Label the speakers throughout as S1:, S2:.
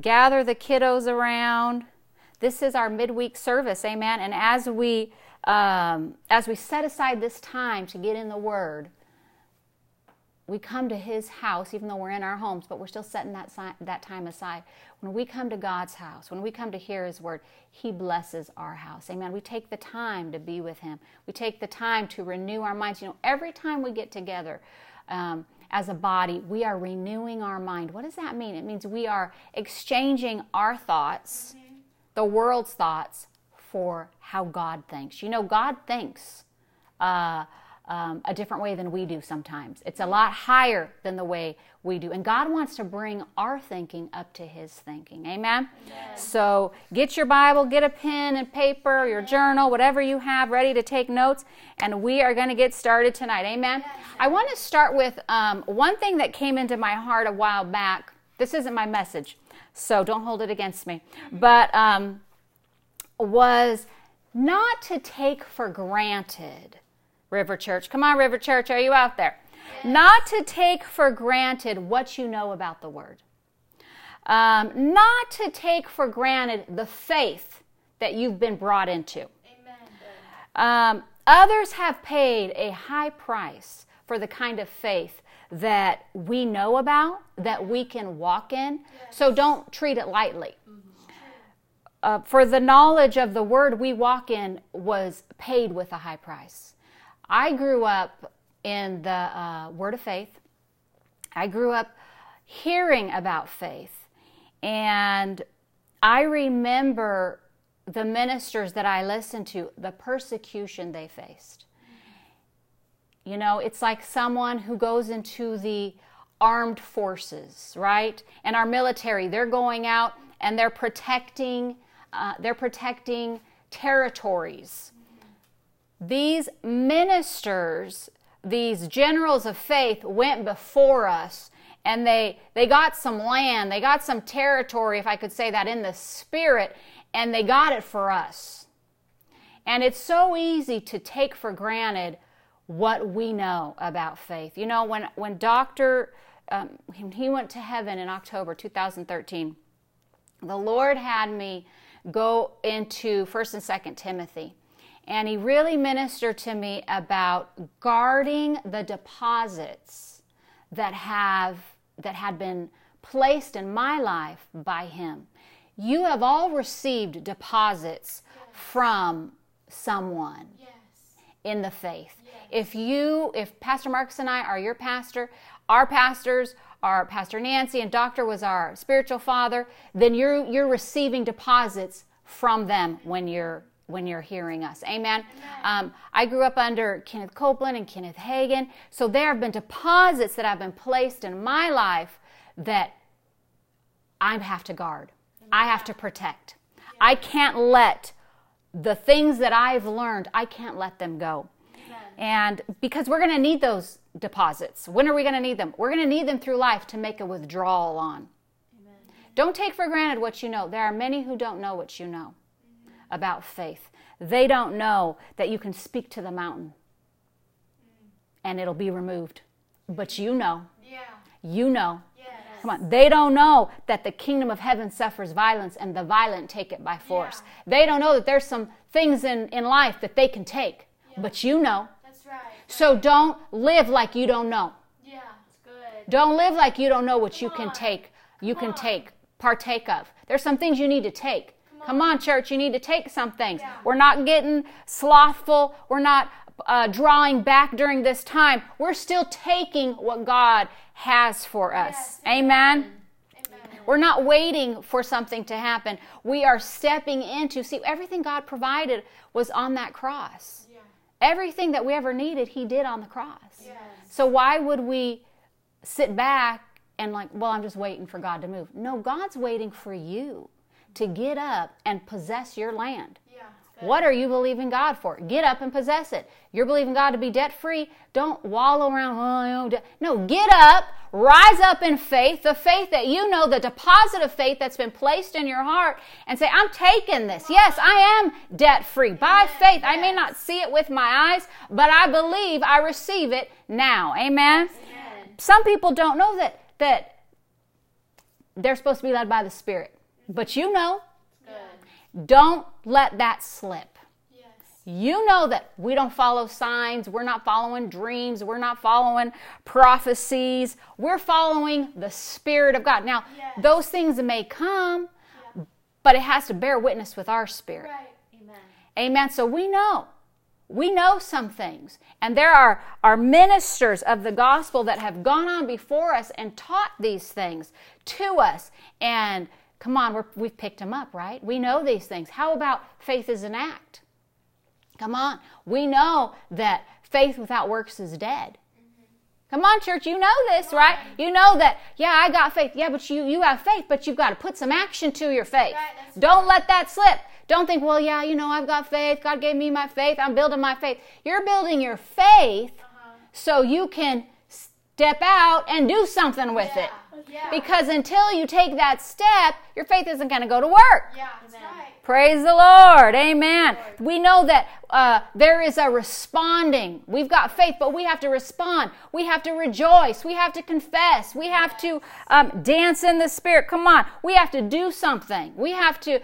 S1: gather the kiddos around. This is our midweek service, amen. And as we um, as we set aside this time to get in the Word, we come to His house, even though we're in our homes, but we're still setting that, si- that time aside. When we come to God's house, when we come to hear His Word, He blesses our house. Amen. We take the time to be with Him, we take the time to renew our minds. You know, every time we get together, um, as a body, we are renewing our mind. What does that mean? It means we are exchanging our thoughts, mm-hmm. the world's thoughts, for how God thinks. You know, God thinks. Uh, um, a different way than we do sometimes. It's a lot higher than the way we do. And God wants to bring our thinking up to His thinking. Amen? Amen. So get your Bible, get a pen and paper, your journal, whatever you have ready to take notes, and we are going to get started tonight. Amen? I want to start with um, one thing that came into my heart a while back. This isn't my message, so don't hold it against me. But um, was not to take for granted River Church. Come on, River Church, are you out there? Yes. Not to take for granted what you know about the Word. Um, not to take for granted the faith that you've been brought into. Um, others have paid a high price for the kind of faith that we know about, that we can walk in. Yes. So don't treat it lightly. Mm-hmm. Uh, for the knowledge of the word we walk in was paid with a high price. I grew up in the uh, Word of Faith. I grew up hearing about faith. And I remember the ministers that I listened to, the persecution they faced. You know, it's like someone who goes into the armed forces, right? And our military, they're going out and they're protecting, uh, they're protecting territories these ministers, these generals of faith went before us and they they got some land, they got some territory if I could say that in the spirit and they got it for us. And it's so easy to take for granted what we know about faith. You know, when when Doctor um, he went to heaven in October 2013, the Lord had me go into First and Second Timothy, and he really ministered to me about guarding the deposits that have that had been placed in my life by him. You have all received deposits yes. from someone yes. in the faith. Yes. If you if Pastor Marcus and I are your pastor, our pastors our pastor Nancy and doctor was our spiritual father, then you're you're receiving deposits from them when you're when you're hearing us. Amen. Amen. Um, I grew up under Kenneth Copeland and Kenneth Hagin, so there have been deposits that have been placed in my life that I have to guard. Amen. I have to protect. Yeah. I can't let the things that I've learned, I can't let them go. Amen. And because we're going to need those deposits. When are we going to need them? We're going to need them through life to make a withdrawal on. Don't take for granted what you know. There are many who don't know what you know about faith. They don't know that you can speak to the mountain and it'll be removed. But you know. Yeah. You know. Yes. Come on. They don't know that the kingdom of heaven suffers violence and the violent take it by force. Yeah. They don't know that there's some things in, in life that they can take. Yeah. But you know. That's right. So don't live like you don't know. Yeah, it's good. Don't live like you don't know what Come you can on. take. You Come can on. take, partake of. There's some things you need to take. Come on, church, you need to take some things. Yeah. We're not getting slothful. We're not uh, drawing back during this time. We're still taking what God has for us. Yes. Amen. Amen. We're not waiting for something to happen. We are stepping into, see, everything God provided was on that cross. Yeah. Everything that we ever needed, He did on the cross. Yes. So why would we sit back and, like, well, I'm just waiting for God to move? No, God's waiting for you to get up and possess your land. what are you believing God for? Get up and possess it. You're believing God to be debt free. Don't wallow around. Oh, no, get up, rise up in faith, the faith that you know, the deposit of faith that's been placed in your heart, and say, I'm taking this. Yes, I am debt free by faith. I may not see it with my eyes, but I believe I receive it now. Amen. Some people don't know that that they're supposed to be led by the Spirit. But you know, don't let that slip.
S2: Yes.
S1: You know that we don't follow signs, we're not following dreams, we're not following prophecies, we're following the Spirit of God. Now,
S2: Yes.
S1: those things may come,
S2: Yeah.
S1: but it has to bear witness with our spirit.
S2: Right.
S3: Amen.
S1: Amen. So we know. We know some things. And there are, are ministers of the gospel that have gone on before us and taught these things to us. And come on, we're, we've picked them up, right? We know these things. How about faith is an act? Come on. We know that faith without works is dead. Come on, church, you know this, right? You know that, yeah, I got faith. Yeah, but you, you have faith, but you've got to put some action to your faith.
S2: Right,
S1: Don't let that slip. Don't think, well, yeah, you know, I've got faith. God gave me my faith. I'm building my faith. You're building your faith
S2: Uh-huh.
S1: so you can step out and do something with
S2: Yeah.
S1: it.
S2: Yeah.
S1: Because until you take that step, your faith isn't going to go to work.
S2: Yeah, that's right.
S1: Praise the Lord. Amen. We know that uh, there is a responding. We've got faith, but we have to respond. We have to rejoice. We have to confess. We have to um, dance in the Spirit. Come on. We have to do something. We have to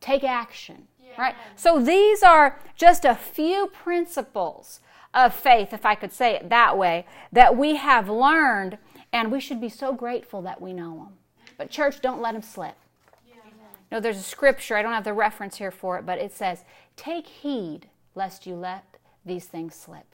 S1: take action. Right? So these are just a few principles of faith, if I could say it that way, that we have learned, and we should be so grateful that we know them. But, church, don't let them slip. No, there's a scripture, I don't have the reference here for it, but it says, Take heed lest you let these things slip.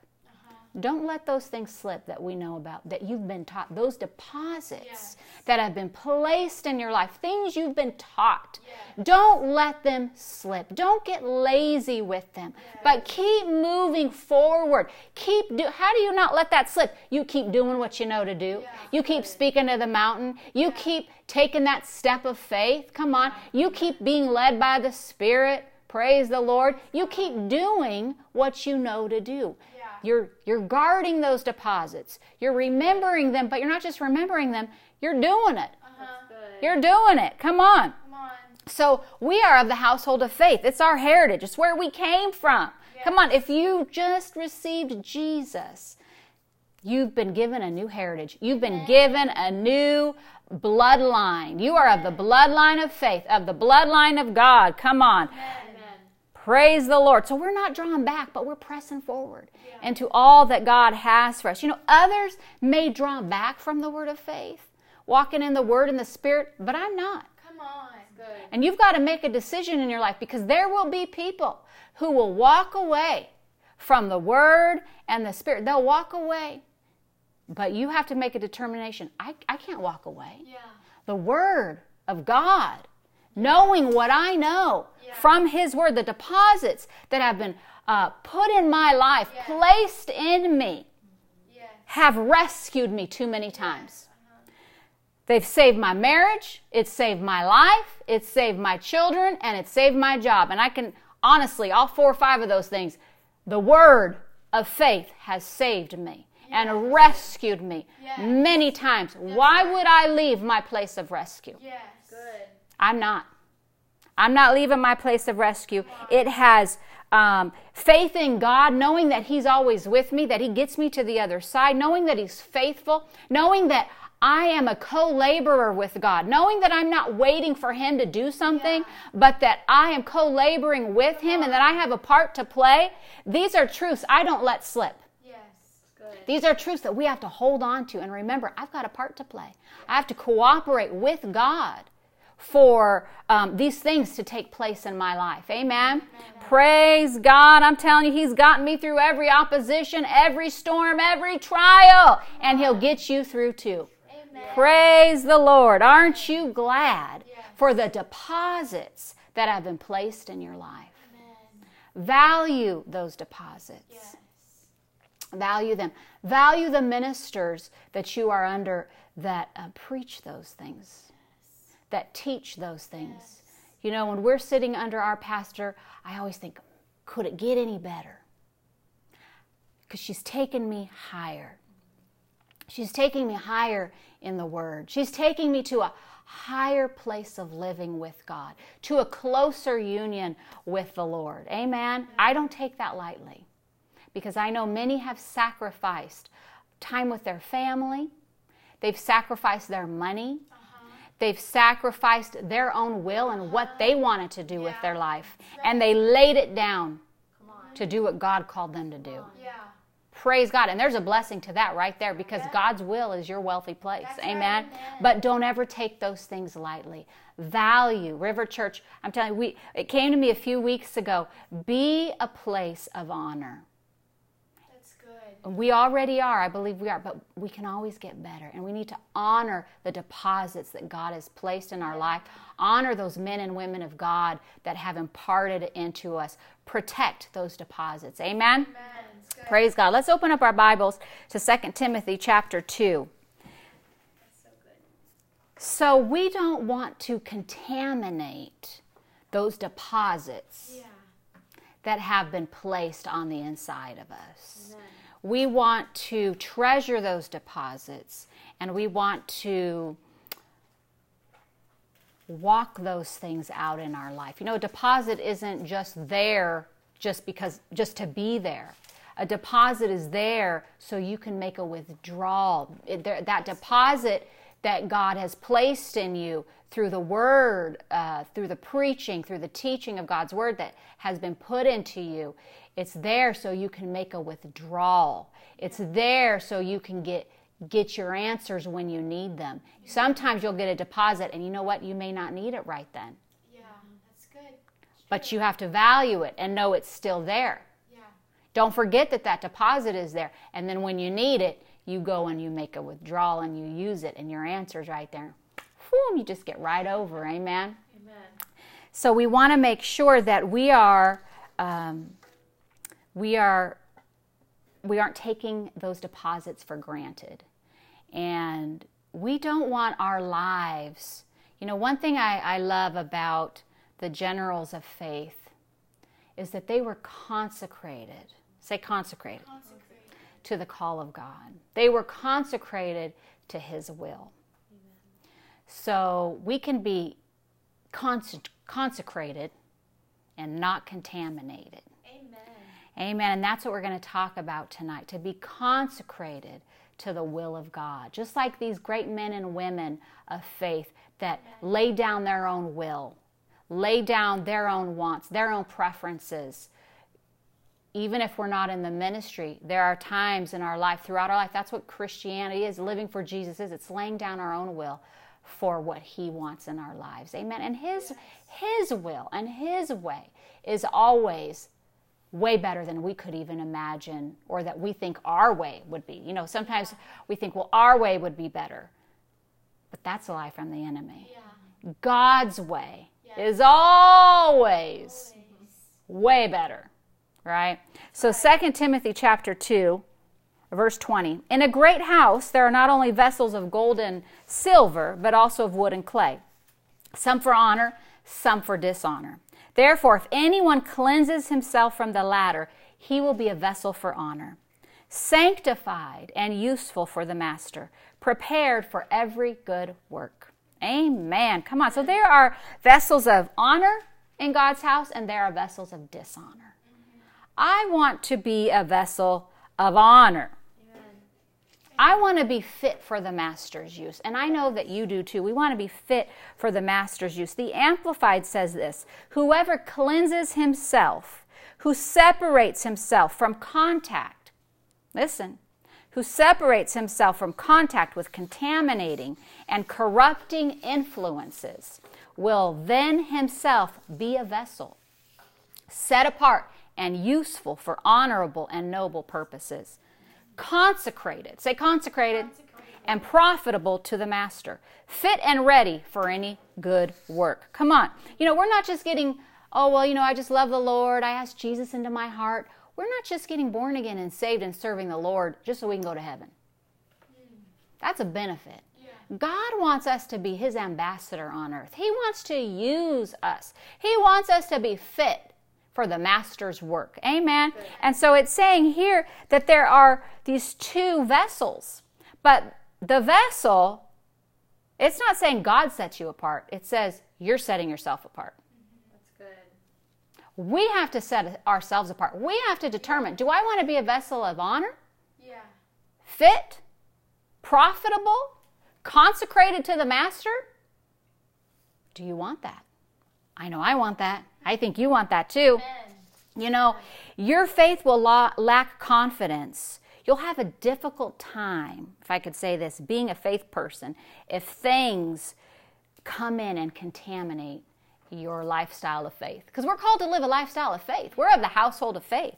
S1: Don't let those things slip that we know about, that you've been taught, those deposits
S2: Yes.
S1: that have been placed in your life, things you've been taught.
S2: Yes.
S1: Don't let them slip. Don't get lazy with them, but keep moving forward. Keep do, how do you not let that slip? You keep doing what you know to do. You keep speaking to the mountain. You keep taking that step of faith. Come on. You keep being led by the Spirit. Praise the Lord. You keep doing what you know to do.
S2: Yeah.
S1: You're you're guarding those deposits. You're remembering them, but you're not just remembering them, you're doing it.
S2: Uh-huh.
S1: You're doing it. Come on.
S2: Come on.
S1: So we are of the household of faith. It's our heritage. It's where we came from. Come on, if you just received Jesus, you've been given a new heritage. You've been given a new bloodline. You are of the bloodline of faith, of the bloodline of God. Come on. Praise the Lord. So we're not drawing back, but we're pressing forward into all that God has for us. You know, others may draw back from the word of faith, walking in the word and the spirit, but I'm not.
S2: Come on.
S3: Good.
S1: And you've got to make a decision in your life because there will be people who will walk away from the Word and the Spirit. They'll walk away. But you have to make a determination. I, I can't walk away.
S2: Yeah.
S1: The Word of God, knowing what I know
S2: Yeah.
S1: from His Word, the deposits that have been uh, put in my life,
S2: Yeah.
S1: placed in me,
S2: Yes.
S1: have rescued me too many times. They've saved my marriage, it's saved my life, it's saved my children, and it's saved my job. And I can honestly, all four or five of those things, the word of faith has saved me and rescued me many times. Why would I leave my place of rescue?
S2: Yes.
S3: Good.
S1: I'm not. I'm not leaving my place of rescue. It has um, faith in God, knowing that He's always with me, that He gets me to the other side, knowing that He's faithful, knowing that I am a co laborer with God, knowing that I'm not waiting for Him to do something, but that I am co laboring with Him and that I have a part to play. These are truths I don't let slip.
S2: Yes.
S3: Good.
S1: These are truths that we have to hold on to and remember I've got a part to play. I have to cooperate with God for um, these things to take place in my life. Amen. Praise God. I'm telling you, He's gotten me through every opposition, every storm, every trial, and He'll get you through too.
S2: Amen.
S1: Praise the Lord. Aren't you glad for the deposits that have been placed in your life?
S2: Amen.
S1: Value those deposits
S2: Yes.
S1: value them value the ministers that you are under that uh, preach those things that teach those things. You know when we're sitting under our pastor i always think could it get any better? Because she's taken me higher. She's taking me higher in the word. She's taking me to a higher place of living with god to a closer union with the lord. Amen? I don't take that lightly because I know many have sacrificed time with their family, they've sacrificed their money, They've sacrificed their own will and what they wanted to do with their life. And they laid it down to do what God called them to do.
S2: Yeah.
S1: Praise God. And there's a blessing to that right there because God's will is your wealthy place. Amen.
S2: right. Amen.
S1: But don't ever take those things lightly. Value. River Church, I'm telling you, we, it came to me a few weeks ago. Be a place of honor. We already are, I believe we are, but we can always get better. And we need to honor the deposits that God has placed in our life. Honor those men and women of God that have imparted into us. Protect those deposits. Amen.
S2: Amen.
S1: Praise God. Let's open up our Bibles to 2 Timothy chapter 2.
S2: So.
S1: So we don't want to contaminate those deposits
S2: Yeah.
S1: that have been placed on the inside of us.
S2: Amen.
S1: We want to treasure those deposits and we want to walk those things out in our life. You know, a deposit isn't just there just because just to be there. A deposit is there so you can make a withdrawal. It, there, that deposit that God has placed in you through the word, uh, through the preaching, through the teaching of God's word that has been put into you, it's there so you can make a withdrawal. It's there so you can get get your answers when you need them. Sometimes you'll get a deposit and you know what? You may not need it right then.
S2: Yeah. That's good.
S1: But you have to value it and know it's still there.
S2: Yeah.
S1: Don't forget that that deposit is there. And then when you need it, you go and you make a withdrawal and you use it and your answer's right there. Boom, you just get right over. Amen.
S2: Amen.
S1: So we want to make sure that we are um, we are we aren't taking those deposits for granted, and we don't want our lives. You know, one thing I, I love about the generals of faith is that they were consecrated. Say consecrated
S2: Consecrate.
S1: to the call of God. They were consecrated to His will. So we can be conse- consecrated and not contaminated.
S2: Amen.
S1: And that's what we're going to talk about tonight to be consecrated to the will of God. Just like these great men and women of faith that lay down their own will, lay down their own wants, their own preferences. Even if we're not in the ministry, there are times in our life, throughout our life, that's what Christianity is. Living for Jesus is. It's laying down our own will for what He wants in our lives. Amen. And His His will and His way is always way better than we could even imagine or that we think our way would be. You know, sometimes we think, well, our way would be better. But that's a lie from the enemy.
S2: Yeah.
S1: God's way
S2: Yeah.
S1: is always
S2: Always.
S1: way better, right? So 2 Timothy chapter 2 verse 20. In a great house there are not only vessels of gold and silver, but also of wood and clay, some for honor, some for dishonor. Therefore, if anyone cleanses himself from the latter, he will be a vessel for honor, sanctified and useful for the master, prepared for every good work. Amen. Come on. So there are vessels of honor in God's house, and there are vessels of dishonor. I want to be a vessel of honor. I want to be fit for the master's use. And I know that you do too. We want to be fit for the master's use. The Amplified says this Whoever cleanses himself, who separates himself from contact, listen, who separates himself from contact with contaminating and corrupting influences, will then himself be a vessel set apart and useful for honorable and noble purposes, consecrated, say consecrated, and profitable to the master, fit and ready for any good work. Come on. You know, we're not just getting, oh, well, you know, I just love the Lord. I asked Jesus into my heart. We're not just getting born again and saved and serving the Lord just so we can go to heaven. That's a benefit. God wants us to be His ambassador on earth. He wants to use us. He wants us to be fit for the Master's work. Amen. And so it's saying here that there are these two vessels, but the vessel, it's not saying God sets you apart, it says you're setting yourself apart.
S2: That's good.
S1: We have to set ourselves apart. We have to determine do I want to be a vessel of honor,
S2: Yeah.
S1: fit, profitable, consecrated to the Master? Do you want that? I know I want that. I think you want that too.
S2: Amen.
S1: You know, your faith will la- lack confidence. You'll have a difficult time, if I could say this, being a faith person, if things come in and contaminate your lifestyle of faith. Because we're called to live a lifestyle of faith. We're of the household of faith.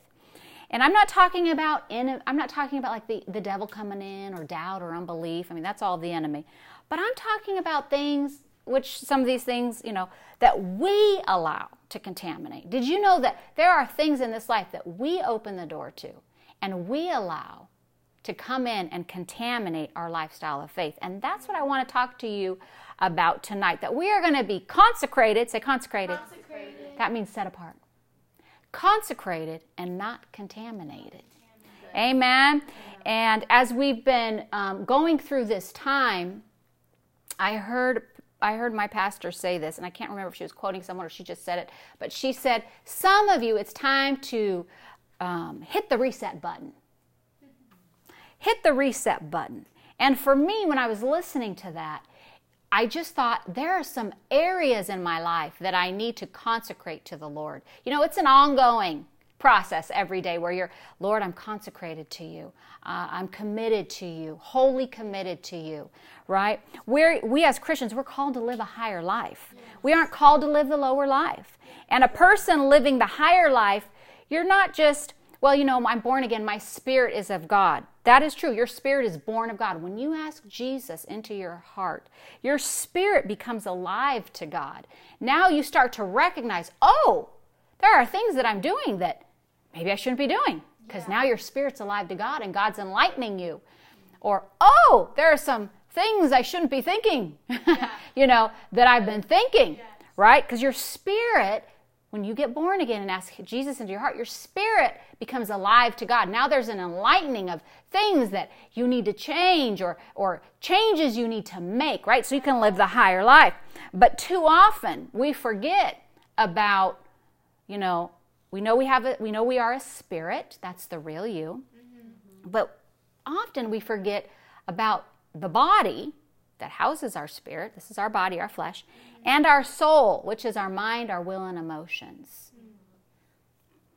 S1: And I'm not talking about in I'm not talking about like the, the devil coming in or doubt or unbelief. I mean, that's all the enemy. But I'm talking about things which some of these things, you know, that we allow to contaminate. Did you know that there are things in this life that we open the door to and we allow to come in and contaminate our lifestyle of faith? And that's what I want to talk to you about tonight that we are going to be consecrated, say consecrated.
S2: Consecrated.
S1: That means set apart. Consecrated and not contaminated. Amen. And as we've been um, going through this time, I heard I heard my pastor say this, and I can't remember if she was quoting someone or she just said it, but she said, "Some of you, it's time to um, hit the reset button. Hit the reset button." And for me, when I was listening to that, I just thought there are some areas in my life that I need to consecrate to the Lord. You know, it's an ongoing process every day where you're, Lord, I'm consecrated to you. Uh, I'm committed to you, wholly committed to you, right? We're, we as Christians, we're called to live a higher life. We aren't called to live the lower life. And a person living the higher life, you're not just, well, you know, I'm born again, my spirit is of God. That is true. Your spirit is born of God. When you ask Jesus into your heart, your spirit becomes alive to God. Now you start to recognize, oh, there are things that I'm doing that maybe I shouldn't be doing because now your spirit's alive to God and God's enlightening you. Or, oh, there are some things I shouldn't be thinking, you know, that I've been thinking, right? Because your spirit, when you get born again and ask Jesus into your heart, your spirit becomes alive to God. Now there's an enlightening of things that you need to change or, or changes you need to make, right? So you can live the higher life. But too often we forget about, you know, we know we have a, we know we are a spirit. That's the real you. Mm-hmm. But often we forget about the body that houses our spirit. This is our body, our flesh, mm-hmm. and our soul, which is our mind, our will, and emotions.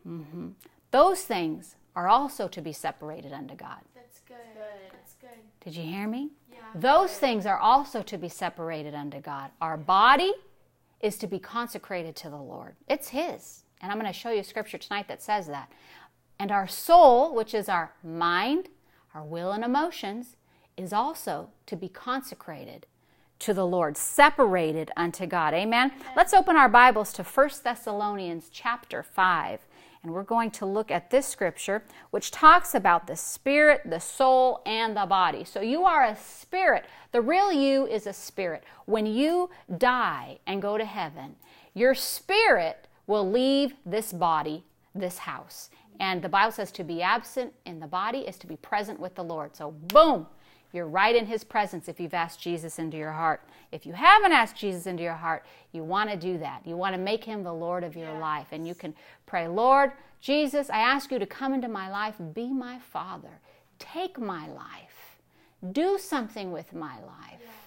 S1: hmm Those things are also to be separated unto God.
S2: That's good. That's good.
S1: Did you hear me?
S2: Yeah.
S1: Those things are also to be separated unto God. Our body is to be consecrated to the Lord. It's His. And I'm going to show you a scripture tonight that says that. And our soul, which is our mind, our will, and emotions, is also to be consecrated to the Lord, separated unto God. Amen. Let's open our Bibles to 1 Thessalonians chapter 5. And we're going to look at this scripture, which talks about the spirit, the soul, and the body. So you are a spirit. The real you is a spirit. When you die and go to heaven, your spirit will leave this body, this house. And the Bible says to be absent in the body is to be present with the Lord. So, boom, you're right in His presence if you've asked Jesus into your heart. If you haven't asked Jesus into your heart, you want to do that. You want to make Him the Lord of your
S2: Yes.
S1: life. And you can pray, Lord, Jesus, I ask you to come into my life, be my Father, take my life, do something with my life.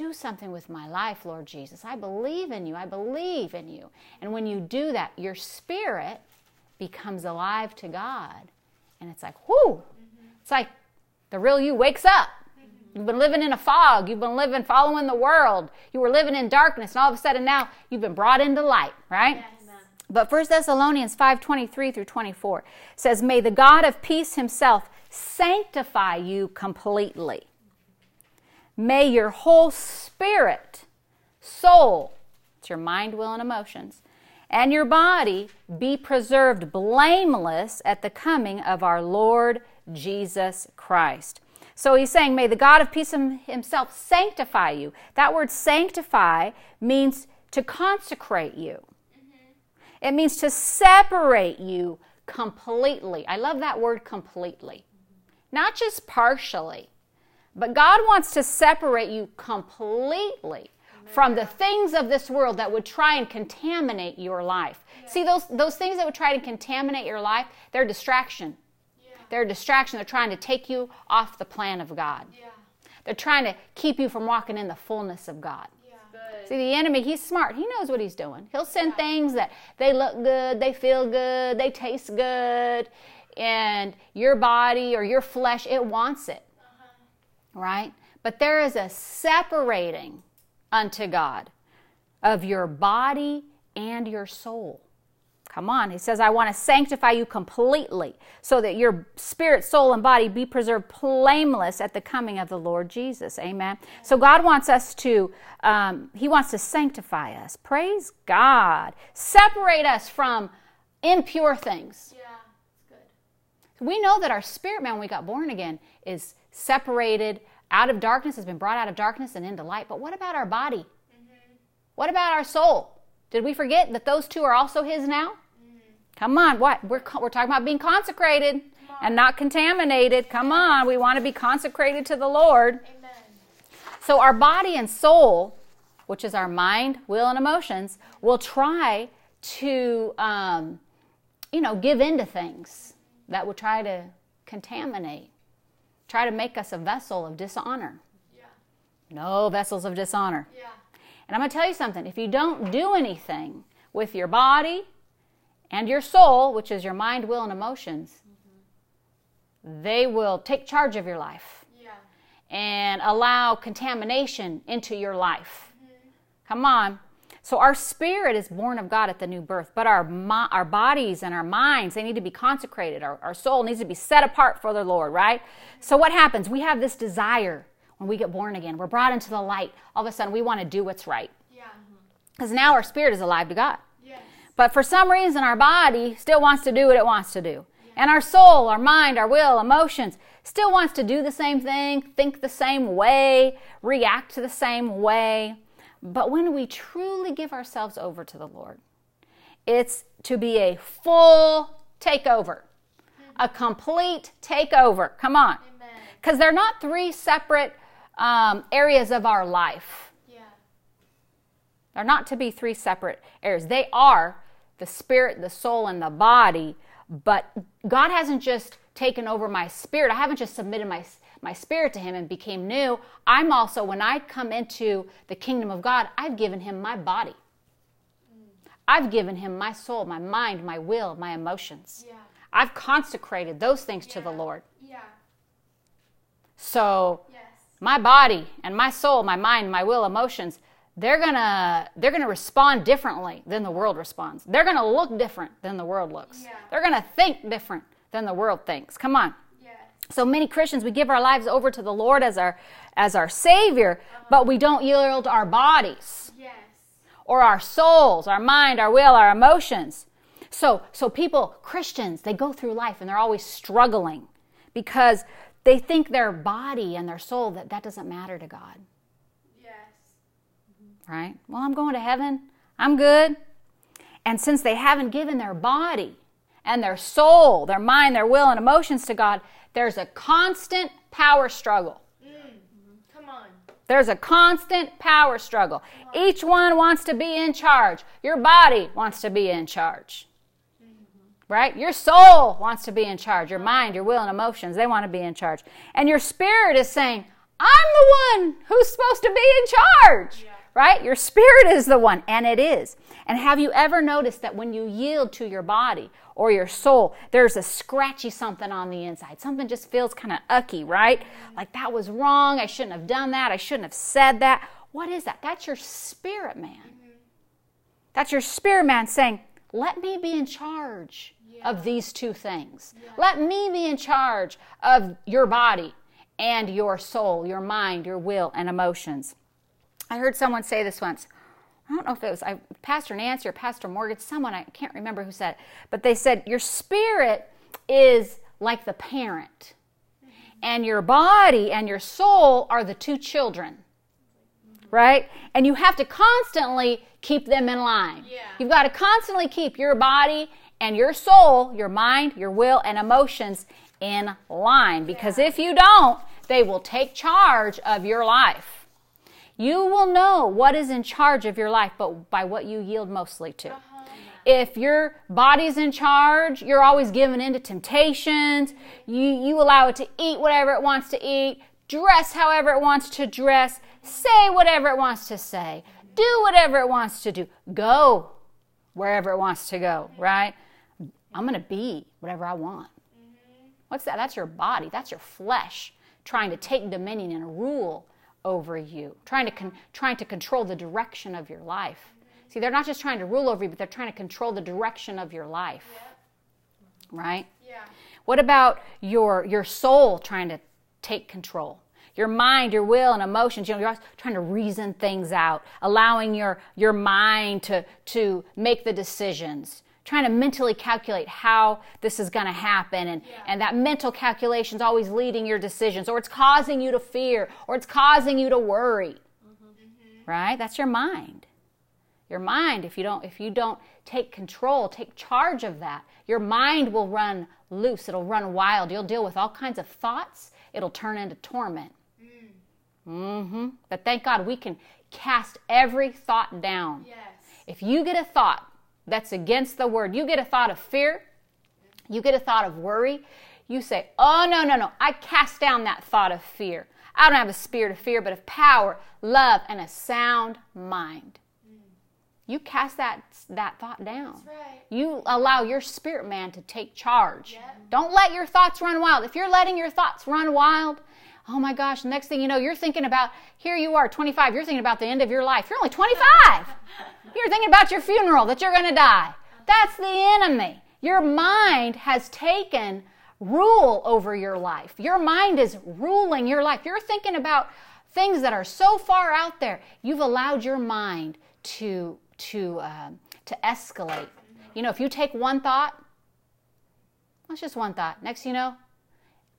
S1: Do something with my life, Lord Jesus. I believe in you. I believe in you. And when you do that, your spirit becomes alive to God. And it's like, whoo! It's like the real you wakes up. You've been living in a fog. You've been living following the world. You were living in darkness, and all of a sudden now you've been brought into light, right?
S2: Yes.
S1: But 1 Thessalonians 5:23 through 24 says, "May the God of peace himself sanctify you completely. May your whole spirit, soul, it's your mind, will, and emotions, and your body be preserved blameless at the coming of our Lord Jesus Christ. So he's saying, May the God of peace himself sanctify you. That word sanctify means to consecrate you, mm-hmm. it means to separate you completely. I love that word completely, not just partially. But God wants to separate you completely from the things of this world that would try and contaminate your life. See, those, those things that would try to contaminate your life, they're distraction.
S2: Yeah.
S1: They're a distraction. They're trying to take you off the plan of God.
S2: Yeah.
S1: They're trying to keep you from walking in the fullness of God.
S2: Yeah.
S1: See, the enemy, he's smart. He knows what he's doing. He'll send things that they look good, they feel good, they taste good, and your body or your flesh, it wants it. Right? But there is a separating unto God of your body and your soul. Come on. He says, I want to sanctify you completely so that your spirit, soul, and body be preserved blameless at the coming of the Lord Jesus. Amen. So God wants us to, um, He wants to sanctify us. Praise God. Separate us from impure things.
S2: Yeah, good.
S1: We know that our spirit man, when we got born again, is separated out of darkness, has been brought out of darkness and into light. But what about our body? What about our soul? Did we forget that those two are also His now? Come on, what? We're, we're talking about being consecrated and not contaminated. Come on, we want to be consecrated to the Lord.
S2: Amen.
S1: So our body and soul, which is our mind, will, and emotions, will try to, um, you know, give in to things that will try to contaminate, try to make us a vessel of dishonor.
S2: Yeah.
S1: No vessels of dishonor.
S2: Yeah.
S1: And I'm going to tell you something. If you don't do anything with your body and your soul, which is your mind, will, and emotions, mm-hmm. they will take charge of your life
S2: Yeah.
S1: and allow contamination into your life. Mm-hmm. Come on. So our spirit is born of God at the new birth, but our our bodies and our minds they need to be consecrated. Our, our soul needs to be set apart for the Lord, right? So what happens? We have this desire when we get born again. We're brought into the light. All of a sudden, we want to do what's right
S2: Yeah.
S1: because now our spirit is alive to God.
S2: Yes.
S1: But for some reason, our body still wants to do what it wants to do. And our soul, our mind, our will, emotions still wants to do the same thing, think the same way, react to the same way. But when we truly give ourselves over to the Lord, it's to be a full takeover, a complete takeover. Come on. Because they're not three separate um, areas of our life.
S2: Yeah.
S1: They're not to be three separate areas. They are the spirit, the soul, and the body. But God hasn't just taken over my spirit. I haven't just submitted my, my spirit to Him and became new. I'm also, when I come into the kingdom of God, I've given Him my body. I've given Him my soul, my mind, my will, my emotions.
S2: Yeah.
S1: I've consecrated those things to the Lord.
S2: Yeah.
S1: So
S2: Yes.
S1: my body and my soul, my mind, my will, emotions, they're gonna they're gonna respond differently than the world responds. They're gonna look different than the world looks.
S2: Yeah.
S1: They're gonna think different than the world thinks. Come on. So many Christians we give our lives over to the Lord as our as our savior, but we don't yield our bodies
S2: Yes.
S1: or our souls, our mind, our will, our emotions. So, so people, Christians, they go through life and they're always struggling because they think their body and their soul that that doesn't matter to God,
S2: Yes.
S1: right? Well, I'm going to heaven. I'm good. And since they haven't given their body and their soul, their mind, their will and emotions to God, there's a constant power struggle. Mm-hmm.
S2: Come on.
S1: There's a constant power struggle. Each one wants to be in charge. Your body wants to be in charge. Mm-hmm. Right? Your soul wants to be in charge. Your mind, your will, and emotions, they want to be in charge. And your spirit is saying, I'm the one who's supposed to be in charge. Right? Your spirit is the one, and it is. And have you ever noticed that when you yield to your body or your soul, there's a scratchy something on the inside? Something just feels kind of ucky, right? Like that was wrong. I shouldn't have done that. I shouldn't have said that. What is that? That's your spirit man. Mm-hmm. That's your spirit man saying, Let me be in charge of these two things. Let me be in charge of your body and your soul, your mind, your will, and emotions. I heard someone say this once. I don't know if it was I, Pastor Nancy or Pastor Morgan, someone, I can't remember who said it, but they said, Your spirit is like the parent, and your body and your soul are the two children right? And you have to constantly keep them in line.
S2: Yeah.
S1: You've got to constantly keep your body and your soul, your mind, your will, and emotions in line because if you don't, they will take charge of your life. You will know what is in charge of your life, but by what you yield mostly to. Uh-huh. If your body's in charge, you're always giving in to temptations. You, you allow it to eat whatever it wants to eat, dress however it wants to dress, say whatever it wants to say, do do whatever it wants to do, go wherever it wants to go, right? I'm going to be whatever I want. Mm-hmm. What's that? That's your body, that's your flesh trying to take dominion and rule over you, trying to, con- trying to control the direction of your life. See, they're not just trying to rule over you, but they're trying to control the direction of your life. Right?
S2: Yeah.
S1: What about your your soul trying to take control? Your mind, your will, and emotions. You know, you're trying to reason things out, allowing your your mind to to make the decisions, trying to mentally calculate how this is going to happen, and
S2: Yeah.
S1: and that mental calculation is always leading your decisions, or it's causing you to fear, or it's causing you to worry. Right? That's your mind your mind if you don't if you don't take control take charge of that your mind will run loose it'll run wild you'll deal with all kinds of thoughts it'll turn into torment hmm but thank god we can cast every thought down
S2: Yes.
S1: if you get a thought that's against the word. You get a thought of fear. You get a thought of worry. You say oh no no no. I cast down that thought of fear. I don't have a spirit of fear but of power love and a sound mind. You cast that that thought down.
S2: That's right.
S1: you allow your spirit man to take charge.
S2: Yep.
S1: don't let your thoughts run wild. If you're letting your thoughts run wild oh my gosh next thing you know you're thinking about here you are 25 you're thinking about the end of your life. You're only 25 you're thinking about your funeral that you're going to die. That's the enemy. Your mind has taken rule over your life. Your mind is ruling your life. You're thinking about things that are so far out there. You've allowed your mind to to um, to escalate. You know if you take one thought that's just one thought. Next you know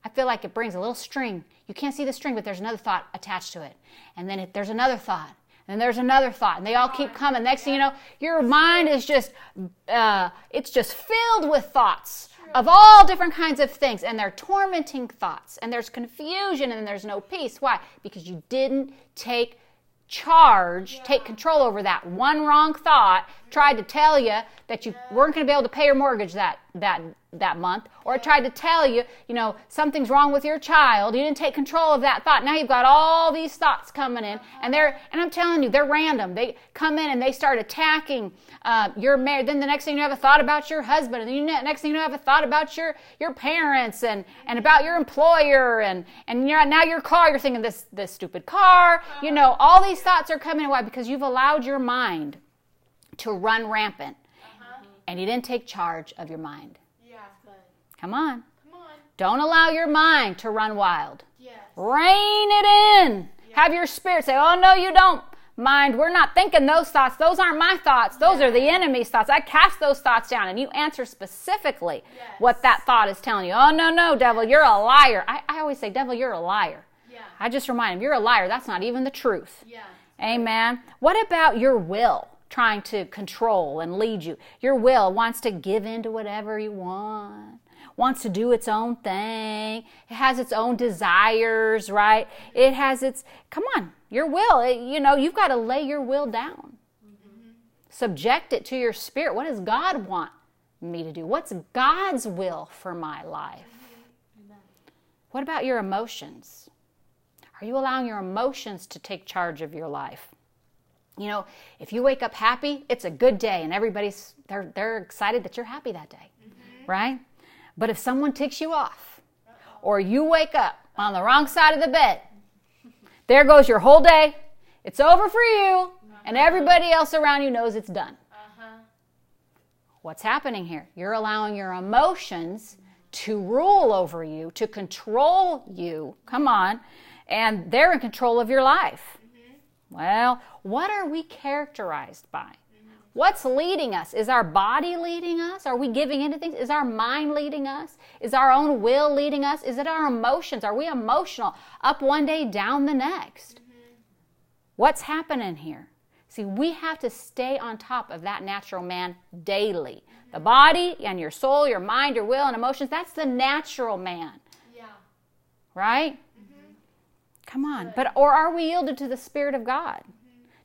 S1: I feel like it brings a little string. You can't see the string, but there's another thought attached to it. And then it, there's another thought. And there's another thought. And they all keep coming. Next thing you know, your mind is just, uh, it's just filled with thoughts of all different kinds of things. And they're tormenting thoughts. And there's confusion and there's no peace. Why? Because you didn't take charge, take control over that. One wrong thought tried to tell you that you weren't going to be able to pay your mortgage that that that month, or it tried to tell you, you know, something's wrong with your child. You didn't take control of that thought. Now you've got all these thoughts coming in, and they're and I'm telling you, they're random. They come in and they start attacking uh, your marriage. Then the next thing you have a thought about your husband, and ne- next thing you have a thought about your your parents and and about your employer, and and you're, now your car. You're thinking this this stupid car. You know, all these thoughts are coming. Why? Because you've allowed your mind to run rampant. And you didn't take charge of your mind.
S2: Yeah. Good.
S1: Come on.
S2: Come on.
S1: Don't allow your mind to run wild.
S2: Yes.
S1: Rein it in. Have your spirit say, Oh, no, you don't. Mind, we're not thinking those thoughts. Those aren't my thoughts. Those are the enemy's thoughts. I cast those thoughts down. And you answer specifically
S2: Yes.
S1: what that thought is telling you. Oh, no, no, devil, you're a liar. I, I always say, Devil, you're a liar.
S2: Yeah.
S1: I just remind him, You're a liar. That's not even the truth.
S2: Yeah.
S1: Amen. What about your will trying to control and lead you? Your will wants to give in to whatever you want, wants to do its own thing. It has its own desires, right? It has its, come on, your will. It- you know, you've got to lay your will down, subject it to your spirit. What does God want me to do? What's God's will for my life? What about your emotions? Are you allowing your emotions to take charge of your life? You know, if you wake up happy, it's a good day and everybody's they're they're excited that you're happy that day. Right? But if someone ticks you off or you wake up on the wrong side of the bed, there goes your whole day. It's over for you and everybody else around you knows it's done.
S2: Uh-huh.
S1: What's happening here? You're allowing your emotions to rule over you, to control you. Come on. And they're in control of your life. Well, what are we characterized by? What's leading us? Is our body leading us? Are we giving into things? Is our mind leading us? Is our own will leading us? Is it our emotions? Are we emotional? Up one day, down the next. What's happening here? See, we have to stay on top of that natural man daily. The body and your soul, your mind, your will, and emotions, that's the natural man,
S2: Yeah.
S1: right? Come on. But or are we yielded to the spirit of God?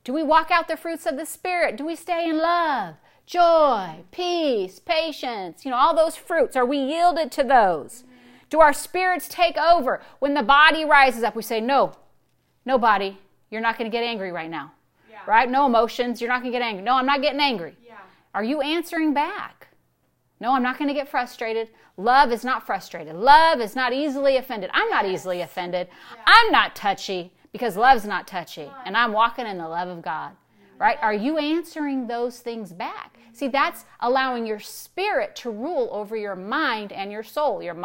S1: Do we walk out the fruits of the spirit? Do we stay in love, joy, peace, patience, you know, all those fruits? Are we yielded to those? Do our spirits take over? When the body rises up, we say, "No. No body, you're not going to get angry right now."
S2: Yeah.
S1: right? No emotions. You're not going to get angry. No, I'm not getting angry.
S2: Yeah.
S1: Are you answering back? No, I'm not going to get frustrated. Love is not frustrated. Love is not easily offended. I'm not easily offended. I'm not touchy because love's not touchy. And I'm walking in the love of God. Right? Are you answering those things back? See, that's allowing your spirit to rule over your mind and your soul, your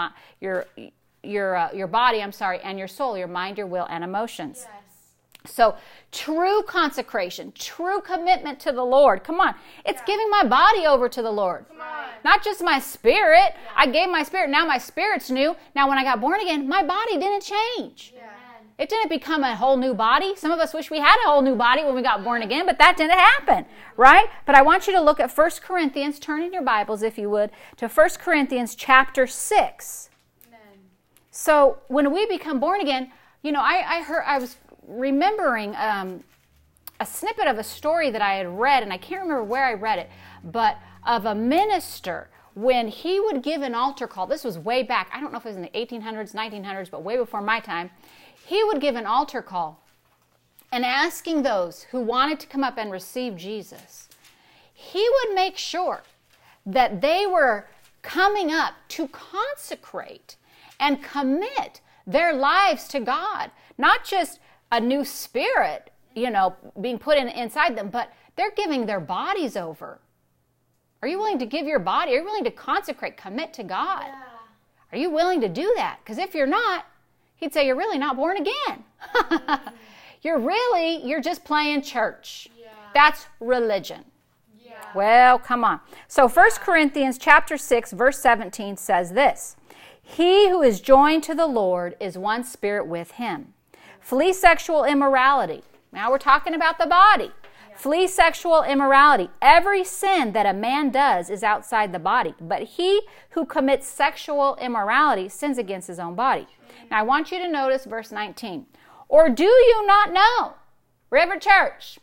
S1: your your uh, your body, I'm sorry, and your soul, your mind, your will and emotions. So, true consecration, true commitment to the Lord. Come on. It's giving my body over to the Lord.
S2: Come on.
S1: Not just my spirit. I gave my spirit. Now my spirit's new. Now, when I got born again, my body didn't change.
S2: Yeah.
S1: It didn't become a whole new body. Some of us wish we had a whole new body when we got born again, but that didn't happen, right? But I want you to look at 1 Corinthians, turn in your Bibles, if you would, to 1 Corinthians chapter 6.
S2: Amen.
S1: So when we become born again, you know, I, I heard, I was remembering um, a snippet of a story that I had read, and I can't remember where I read it, but of a minister when he would give an altar call. This was way back. I don't know if it was in the 1800s, 1900s, but way before my time. He would give an altar call and asking those who wanted to come up and receive Jesus. He would make sure that they were coming up to consecrate and commit their lives to God. Not just a new spirit, you know, being put in inside them, but they're giving their bodies over. Are you willing to give your body? Are you willing to consecrate, commit to God?
S2: Yeah.
S1: Are you willing to do that? Because if you're not, he'd say you're really not born again. you're really, you're just playing church.
S2: Yeah.
S1: That's religion.
S2: Yeah.
S1: Well, come on. So 1 Corinthians chapter 6 verse 17 says this. He who is joined to the Lord is one spirit with him. Flee sexual immorality. Now we're talking about the body. Flee sexual immorality. Every sin that a man does is outside the body, but he who commits sexual immorality sins against his own body. Now I want you to notice verse 19. Or do you not know, River Church,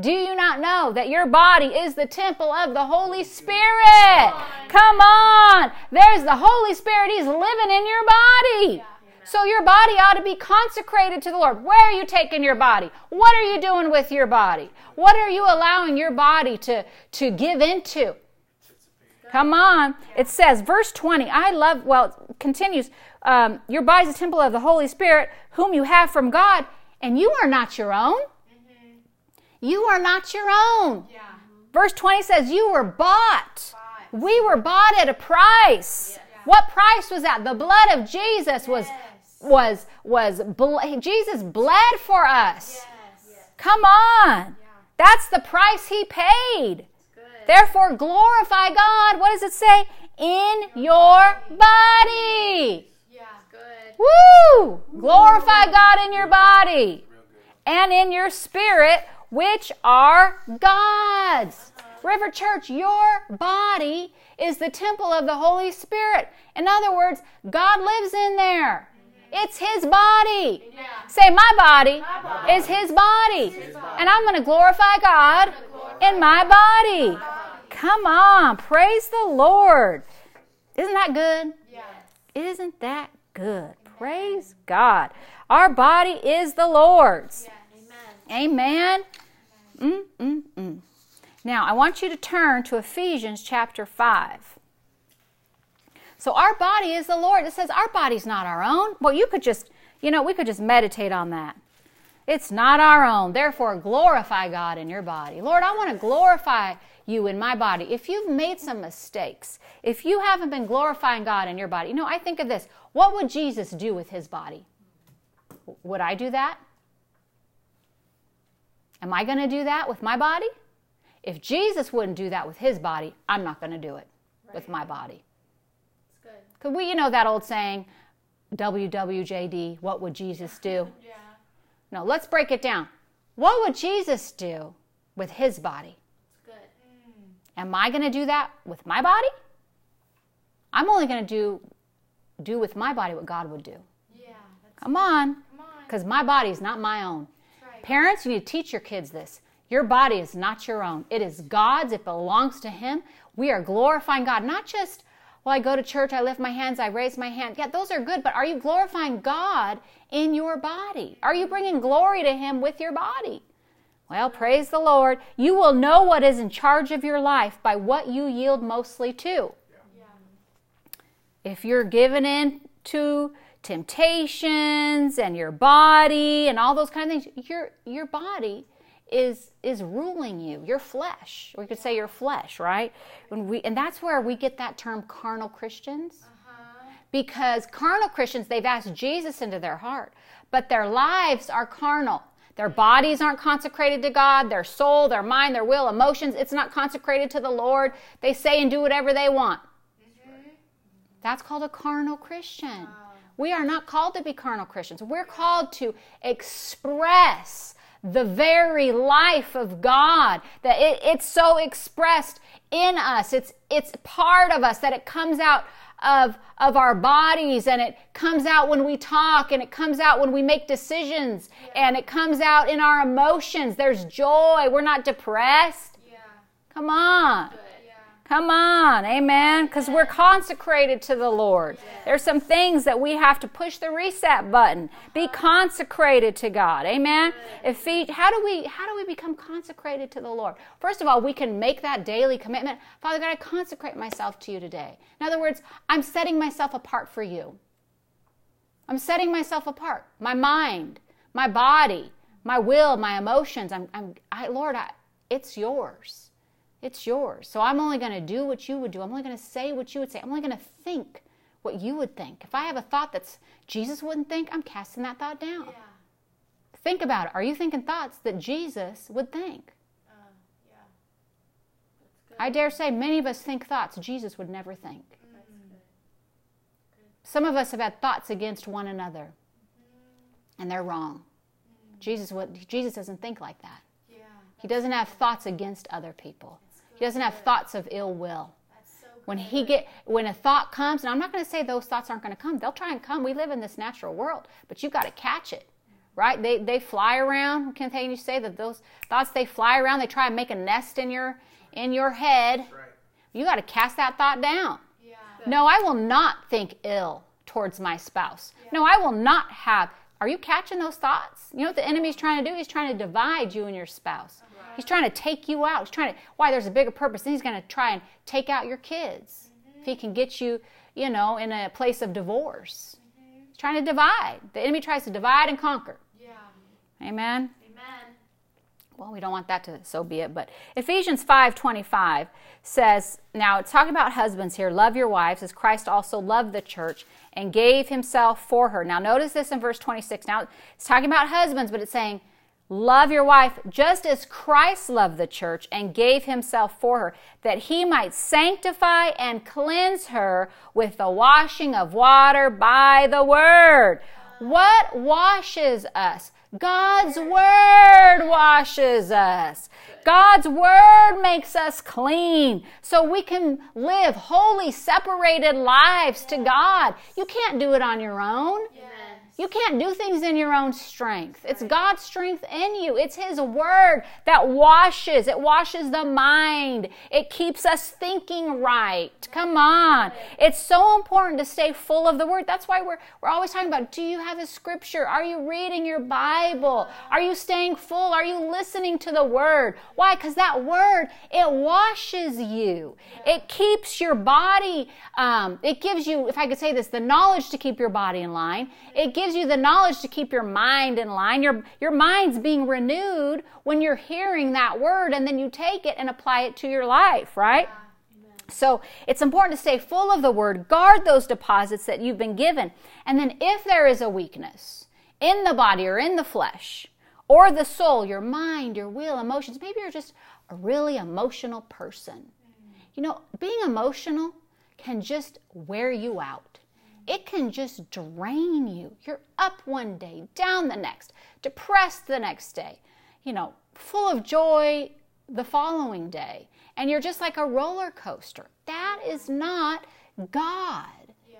S1: do you not know that your body is the temple of the Holy Spirit? Come on. There's the Holy Spirit. He's living in your body. So your body ought to be consecrated to the Lord. Where are you taking your body? What are you doing with your body? What are you allowing your body to, to give into? Come on. It says, verse 20, I love, well, it continues, um, your body is a temple of the Holy Spirit, whom you have from God, and you are not your own. You are not your own.
S2: Yeah.
S1: Verse 20 says, You were bought.
S2: Bought.
S1: We were bought at a price. What price was that? The blood of Jesus
S2: Yes.
S1: was was ble- Jesus bled for us.
S2: Yes.
S1: Come on. That's the price he paid.
S2: Good.
S1: Therefore glorify God. What does it say? In your body.
S2: Yeah. Good.
S1: Woo! Glorify God in your body and in your spirit, which are God's. Uh-huh. River Church, your body is the temple of the Holy Spirit. In other words, God lives in there. It's His body.
S2: Yeah.
S1: Say, my body,
S2: body
S1: is His body. And I'm going to glorify God in my body. Come on. Praise the Lord. Isn't that good?
S2: Yes.
S1: Isn't that good? Praise God. Our body is the Lord's.
S2: Amen.
S1: Amen. Mm, mm, mm. Now, I want you to turn to Ephesians chapter 5. So, our body is the Lord. It says our body's not our own. Well, you could just, you know, we could just meditate on that. It's not our own. Therefore, glorify God in your body. Lord, I want to glorify you in my body. If you've made some mistakes, if you haven't been glorifying God in your body, you know, I think of this. What would Jesus do with his body? Would I do that? Am I going to do that with my body? If Jesus wouldn't do that with his body, I'm not going to do it with my body. Because we, you know, that old saying, WWJD, what would Jesus do?
S2: Yeah.
S1: No, let's break it down. What would Jesus do with his body?
S2: It's good. Mm.
S1: Am I going to do that with my body? I'm only going to do do with my body what God would do.
S2: Yeah. That's
S1: Come on,
S2: come on.
S1: because my body is not my own.
S2: Right.
S1: Parents, you need to teach your kids this. Your body is not your own. It is God's. It belongs to Him. We are glorifying God, not just, well, I go to church, I lift my hands, I raise my hand. Yeah, those are good, but are you glorifying God in your body? Are you bringing glory to Him with your body? Well, praise the Lord. You will know what is in charge of your life by what you yield mostly to.
S2: Yeah.
S1: If you're giving in to temptations and your body and all those kind of things, your your body is is ruling you, your flesh. We could say your flesh, right? When we and that's where we get that term carnal Christians
S2: Uh-huh.
S1: because carnal Christians, they've asked Jesus into their heart, but their lives are carnal. Their bodies aren't consecrated to God, their soul, their mind, their will, emotions, it's not consecrated to the Lord. They say and do whatever they want. That's called a carnal Christian. We are not called to be carnal Christians. We're called to express the very life of God. That it, it's so expressed in us. It's it's part of us that it comes out of of our bodies and it comes out when we talk and it comes out when we make decisions and it comes out in our emotions. There's joy. We're not depressed.
S2: Yeah.
S1: Come on.
S2: Good.
S1: Come on, amen. Because we're consecrated to the Lord. There's some things that we have to push the reset button. Be consecrated to God, amen. If we, how do we how do we become consecrated to the Lord? First of all, we can make that daily commitment. Father God, I consecrate myself to you today. In other words, I'm setting myself apart for you. I'm setting myself apart. My mind, my body, my will, my emotions. I'm, I'm I, Lord, I, it's yours. It's yours. So I'm only going to do what you would do. I'm only going to say what you would say. I'm only going to think what you would think. If I have a thought that's Jesus wouldn't think, I'm casting that thought down.
S2: Yeah.
S1: Think about it. Are you thinking thoughts that Jesus would think?
S2: Uh, yeah. That's good.
S1: I dare say many of us think thoughts Jesus would never think. Mm.
S2: That's mm. good.
S1: Some of us have had thoughts against one another, mm-hmm. and they're wrong. Mm. Jesus would, Jesus doesn't think like that.
S2: Yeah.
S1: He doesn't have thoughts against other people. He doesn't have thoughts of ill will.
S2: So.
S1: When he get when a thought comes, and I'm not going to say those thoughts aren't going to come. They'll try and come. We live in this natural world, but you've got to catch it. Right? They they fly around. Can you say that those thoughts they fly around, they try and make a nest in your in your head.
S3: Right.
S1: You got to cast that thought down.
S2: Yeah.
S1: No, I will not think ill towards my spouse. No, I will not have. Are you catching those thoughts? You know what the enemy's trying to do? He's trying to divide you and your spouse. Uh-huh. He's trying to take you out. He's trying to, why there's a bigger purpose. Then he's going to try and take out your kids. If he can get you, you know, in a place of divorce. He's trying to divide. The enemy tries to divide and conquer.
S2: Yeah.
S1: Amen.
S2: Amen.
S1: well we don't want that to so be it but ephesians 5.25 says now it's talking about husbands here love your wives as christ also loved the church and gave himself for her now notice this in verse 26 now it's talking about husbands but it's saying love your wife just as christ loved the church and gave himself for her that he might sanctify and cleanse her with the washing of water by the word what washes us God's Word washes us. God's Word makes us clean so we can live holy, separated lives to God. You can't do it on your own.
S2: Yes.
S1: You can't do things in your own strength. It's God's strength in you. It's His Word that washes. It washes the mind. It keeps us thinking right. Come on. It's so important to stay full of the Word. That's why we're, we're always talking about do you have a scripture? Are you reading your Bible? Are you staying full? Are you listening to the Word? Why? Because that Word, it washes you. It keeps your body, um, it gives you, if I could say this, the knowledge to keep your body in line. It gives you the knowledge to keep your mind in line. Your, your mind's being renewed when you're hearing that word and then you take it and apply it to your life, right? So it's important to stay full of the word, guard those deposits that you've been given. And then if there is a weakness in the body or in the flesh or the soul, your mind, your will, emotions, maybe you're just a really emotional person. You know, being emotional can just wear you out. It can just drain you. You're up one day, down the next, depressed the next day, you know, full of joy the following day. And you're just like a roller coaster. That is not God.
S2: Yeah.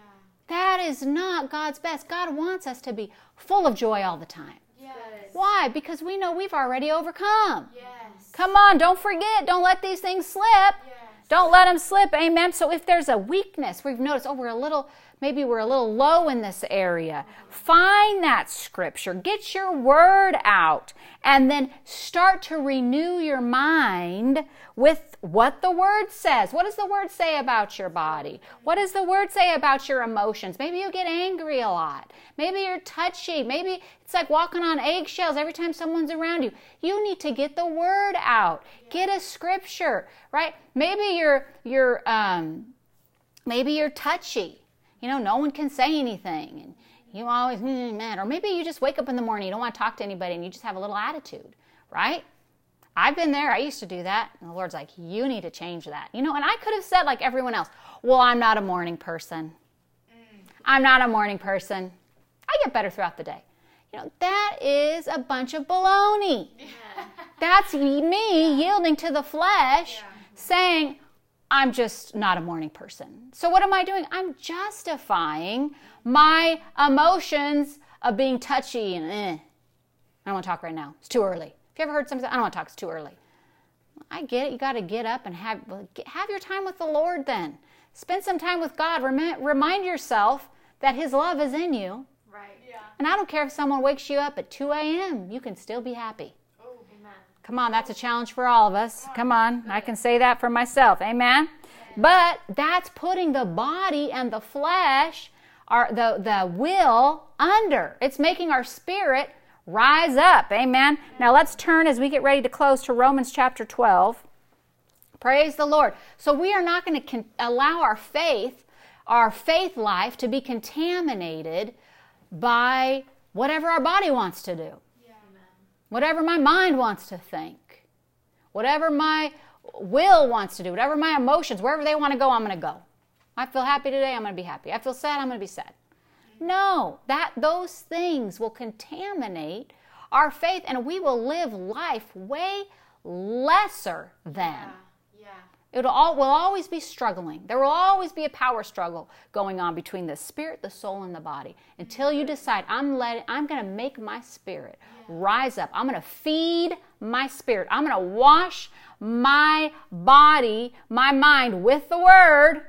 S1: That is not God's best. God wants us to be full of joy all the time.
S2: Yes.
S1: Why? Because we know we've already overcome.
S2: Yes.
S1: Come on, don't forget. Don't let these things slip.
S2: Yes.
S1: Don't let them slip. Amen. So if there's a weakness, we've noticed, oh, we're a little, Maybe we're a little low in this area. Find that scripture. Get your word out. And then start to renew your mind with what the word says. What does the word say about your body? What does the word say about your emotions? Maybe you get angry a lot. Maybe you're touchy. Maybe it's like walking on eggshells every time someone's around you. You need to get the word out. Get a scripture, right? Maybe you're you're um maybe you're touchy you know, no one can say anything. And you always, mm, man. Or maybe you just wake up in the morning, you don't want to talk to anybody, and you just have a little attitude, right? I've been there. I used to do that. And the Lord's like, you need to change that. You know, and I could have said, like everyone else, well, I'm not a morning person. I'm not a morning person. I get better throughout the day. You know, that is a bunch of baloney. Yeah. That's me yielding to the flesh, yeah. saying, I'm just not a morning person. So what am I doing? I'm justifying my emotions of being touchy and eh. I don't want to talk right now. It's too early. Have you ever heard somebody say, I don't want to talk, it's too early. I get it. You got to get up and have, have your time with the Lord then. Spend some time with God. Remind yourself that His love is in you.
S2: Right. Yeah.
S1: And I don't care if someone wakes you up at 2 a.m., you can still be happy. Come on, that's a challenge for all of us. Come on, I can say that for myself. Amen. But that's putting the body and the flesh, our, the, the will, under. It's making our spirit rise up. Amen. Now let's turn as we get ready to close to Romans chapter 12. Praise the Lord. So we are not going to con- allow our faith, our faith life, to be contaminated by whatever our body wants to do whatever my mind wants to think, whatever my will wants to do, whatever my emotions, wherever they want to go, I'm going to go. I feel happy today, I'm going to be happy. I feel sad, I'm going to be sad. No, that those things will contaminate our faith and we will live life way lesser than. Yeah. It will always be struggling. There will always be a power struggle going on between the spirit, the soul, and the body until you decide I'm letting, I'm going to make my spirit rise up. I'm going to feed my spirit. I'm going to wash my body, my mind with the word.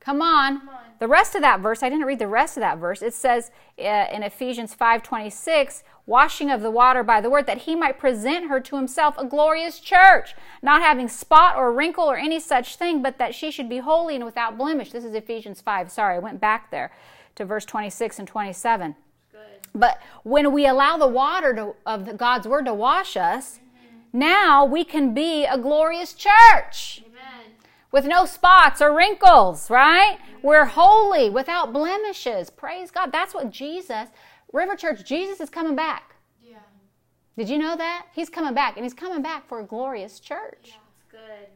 S1: Come on. Come on. The rest of that verse, I didn't read the rest of that verse. It says uh, in Ephesians 5:26, washing of the water by the word, that he might present her to himself a glorious church, not having spot or wrinkle or any such thing, but that she should be holy and without blemish. This is Ephesians 5. Sorry, I went back there to verse 26 and 27. Good. But when we allow the water to, of the, God's word to wash us, mm-hmm. now we can be a glorious church. Amen. With no spots or wrinkles, right? Mm-hmm. We're holy, without blemishes. Praise God. That's what Jesus River Church, Jesus is coming back. Yeah. Did you know that? He's coming back, and he's coming back for a glorious church.
S2: Yeah, that's good.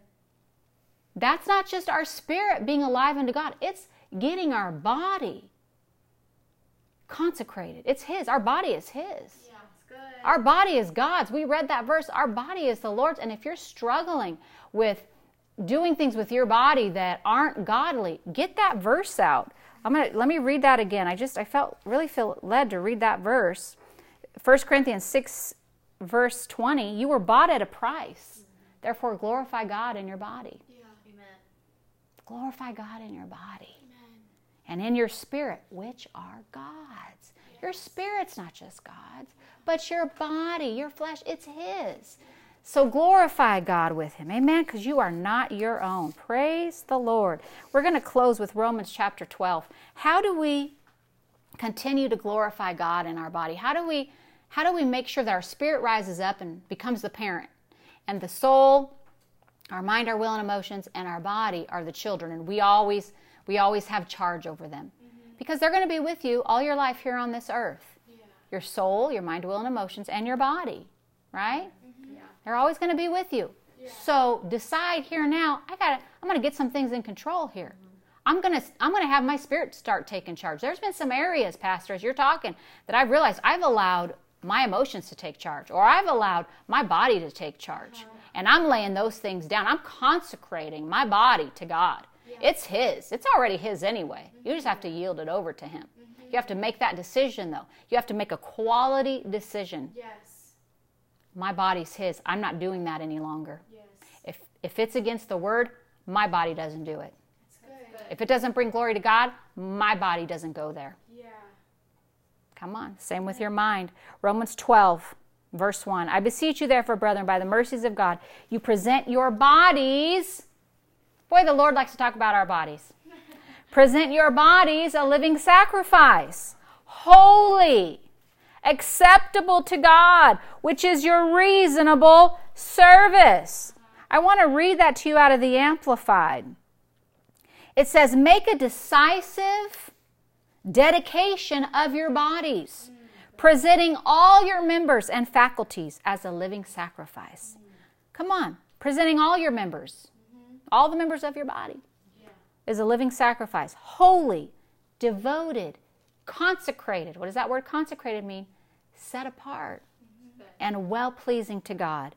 S1: That's not just our spirit being alive unto God, it's getting our body consecrated. It's His. Our body is His.
S2: Yeah, it's good.
S1: Our body is God's. We read that verse. Our body is the Lord's. And if you're struggling with doing things with your body that aren't godly, get that verse out. I'm gonna let me read that again. I just I felt really feel led to read that verse. 1 Corinthians 6 verse 20, you were bought at a price. Therefore glorify God in your body.
S2: Yeah. Amen.
S1: Glorify God in your body. Amen. And in your spirit, which are God's. Yes. Your spirit's not just God's, but your body, your flesh, it's his. So glorify God with him. Amen. Because you are not your own. Praise the Lord. We're going to close with Romans chapter 12. How do we continue to glorify God in our body? How do we how do we make sure that our spirit rises up and becomes the parent? And the soul, our mind, our will and emotions, and our body are the children. And we always we always have charge over them. Mm-hmm. Because they're going to be with you all your life here on this earth. Yeah. Your soul, your mind, will, and emotions, and your body. Right? They're always going to be with you. Yeah. So decide here now, I got I'm going to get some things in control here. Mm-hmm. I'm going to I'm going to have my spirit start taking charge. There's been some areas, pastor, as you're talking, that I've realized I've allowed my emotions to take charge or I've allowed my body to take charge. Uh-huh. And I'm laying those things down. I'm consecrating my body to God. Yeah. It's his. It's already his anyway. Mm-hmm. You just have to yield it over to him. Mm-hmm. You have to make that decision though. You have to make a quality decision.
S2: Yes
S1: my body's his. I'm not doing that any longer. Yes. If if it's against the word, my body doesn't do it.
S2: Good.
S1: If it doesn't bring glory to God, my body doesn't go there.
S2: Yeah.
S1: Come on. Same with your mind. Romans 12, verse 1. I beseech you, therefore, brethren, by the mercies of God, you present your bodies. Boy, the Lord likes to talk about our bodies. present your bodies a living sacrifice, holy, acceptable to God, which is your reasonable service. I want to read that to you out of the Amplified. It says, Make a decisive dedication of your bodies, presenting all your members and faculties as a living sacrifice. Come on, presenting all your members, all the members of your body, is a living sacrifice, holy, devoted, consecrated. What does that word consecrated mean? Set apart and well pleasing to God,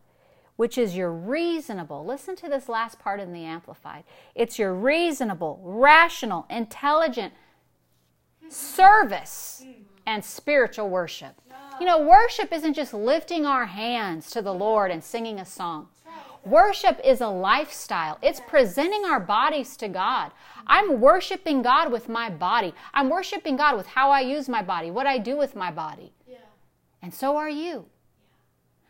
S1: which is your reasonable. Listen to this last part in the Amplified. It's your reasonable, rational, intelligent service and spiritual worship. You know, worship isn't just lifting our hands to the Lord and singing a song. Worship is a lifestyle. It's presenting our bodies to God. I'm worshiping God with my body. I'm worshiping God with how I use my body, what I do with my body. And so are you.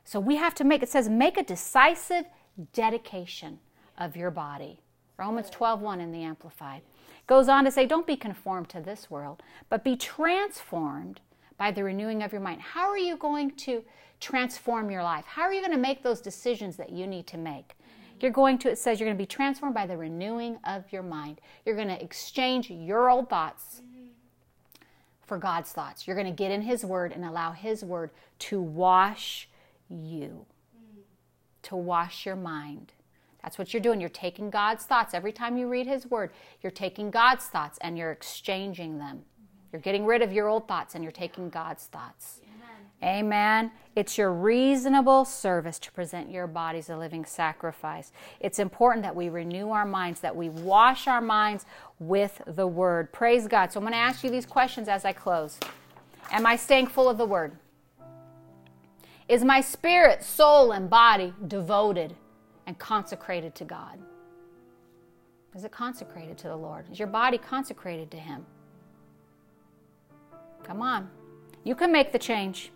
S1: So we have to make, it says, make a decisive dedication of your body. Romans 12, 1 in the Amplified. Goes on to say, don't be conformed to this world, but be transformed by the renewing of your mind. How are you going to transform your life? How are you going to make those decisions that you need to make? You're going to, it says, you're going to be transformed by the renewing of your mind. You're going to exchange your old thoughts for God's thoughts. You're going to get in His Word and allow His Word to wash you, to wash your mind. That's what you're doing. You're taking God's thoughts. Every time you read His Word, you're taking God's thoughts and you're exchanging them. You're getting rid of your old thoughts and you're taking God's thoughts.
S2: Amen.
S1: It's your reasonable service to present your bodies a living sacrifice. It's important that we renew our minds, that we wash our minds with the Word. Praise God. So I'm going to ask you these questions as I close. Am I staying full of the Word? Is my spirit, soul, and body devoted and consecrated to God? Is it consecrated to the Lord? Is your body consecrated to Him? Come on. You can make the change.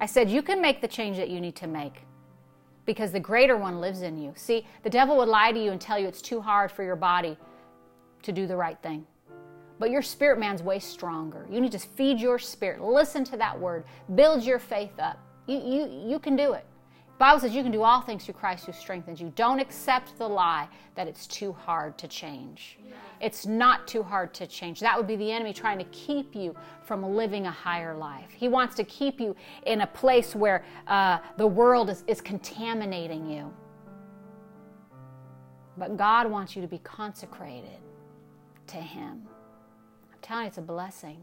S1: I said, you can make the change that you need to make because the greater one lives in you. See, the devil would lie to you and tell you it's too hard for your body to do the right thing. But your spirit man's way stronger. You need to feed your spirit. Listen to that word. Build your faith up. You, you, you can do it. Bible says you can do all things through Christ who strengthens you. Don't accept the lie that it's too hard to change. It's not too hard to change. That would be the enemy trying to keep you from living a higher life. He wants to keep you in a place where uh, the world is, is contaminating you. But God wants you to be consecrated to Him. I'm telling you, it's a blessing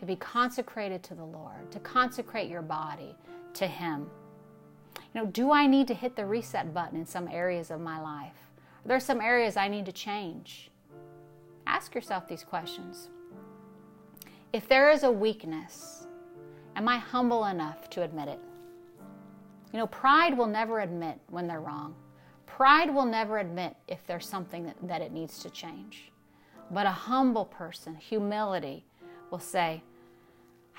S1: to be consecrated to the Lord, to consecrate your body to Him. You know, do I need to hit the reset button in some areas of my life? Are there some areas I need to change? Ask yourself these questions. If there is a weakness, am I humble enough to admit it? You know, pride will never admit when they're wrong. Pride will never admit if there's something that, that it needs to change. But a humble person, humility, will say,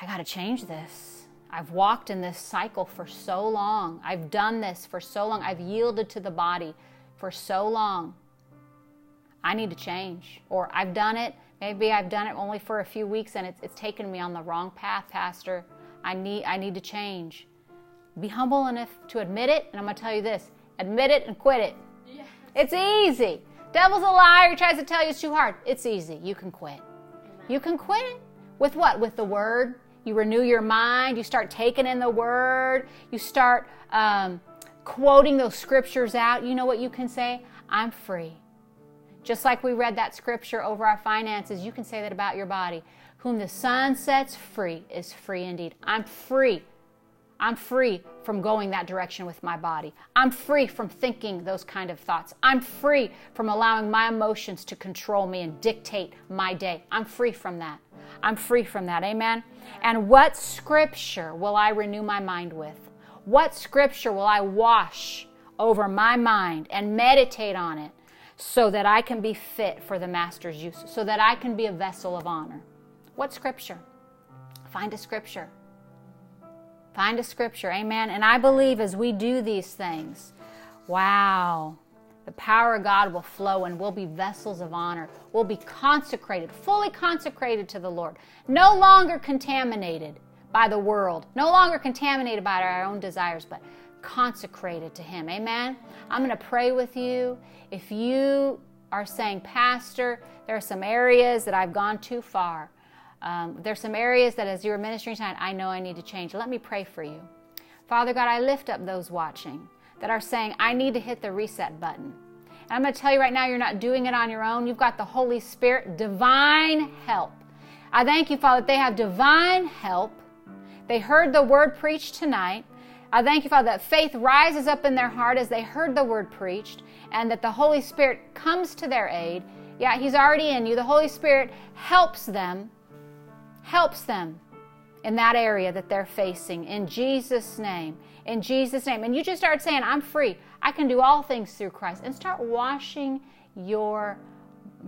S1: I got to change this. I've walked in this cycle for so long. I've done this for so long. I've yielded to the body for so long. I need to change. Or I've done it. Maybe I've done it only for a few weeks and it's, it's taken me on the wrong path, Pastor. I need, I need to change. Be humble enough to admit it. And I'm going to tell you this admit it and quit it.
S2: Yeah.
S1: It's easy. Devil's a liar. He tries to tell you it's too hard. It's easy. You can quit. You can quit it. With what? With the word. You renew your mind. You start taking in the word. You start um, quoting those scriptures out. You know what you can say? I'm free. Just like we read that scripture over our finances, you can say that about your body. Whom the Son sets free is free indeed. I'm free. I'm free from going that direction with my body. I'm free from thinking those kind of thoughts. I'm free from allowing my emotions to control me and dictate my day. I'm free from that. I'm free from that. Amen. And what scripture will I renew my mind with? What scripture will I wash over my mind and meditate on it so that I can be fit for the Master's use, so that I can be a vessel of honor. What scripture? Find a scripture. Find a scripture. Amen. And I believe as we do these things, wow, the power of God will flow and we'll be vessels of honor. We'll be consecrated, fully consecrated to the Lord, no longer contaminated by the world, no longer contaminated by our own desires, but consecrated to Him. Amen. I'm going to pray with you. If you are saying, Pastor, there are some areas that I've gone too far. Um, there's some areas that as you're ministering tonight, I know I need to change. Let me pray for you. Father God, I lift up those watching that are saying, I need to hit the reset button. And I'm going to tell you right now, you're not doing it on your own. You've got the Holy Spirit, divine help. I thank you, Father, that they have divine help. They heard the word preached tonight. I thank you, Father, that faith rises up in their heart as they heard the word preached and that the Holy Spirit comes to their aid. Yeah, He's already in you. The Holy Spirit helps them, helps them in that area that they're facing in Jesus' name. In Jesus' name. And you just start saying, I'm free. I can do all things through Christ. And start washing your,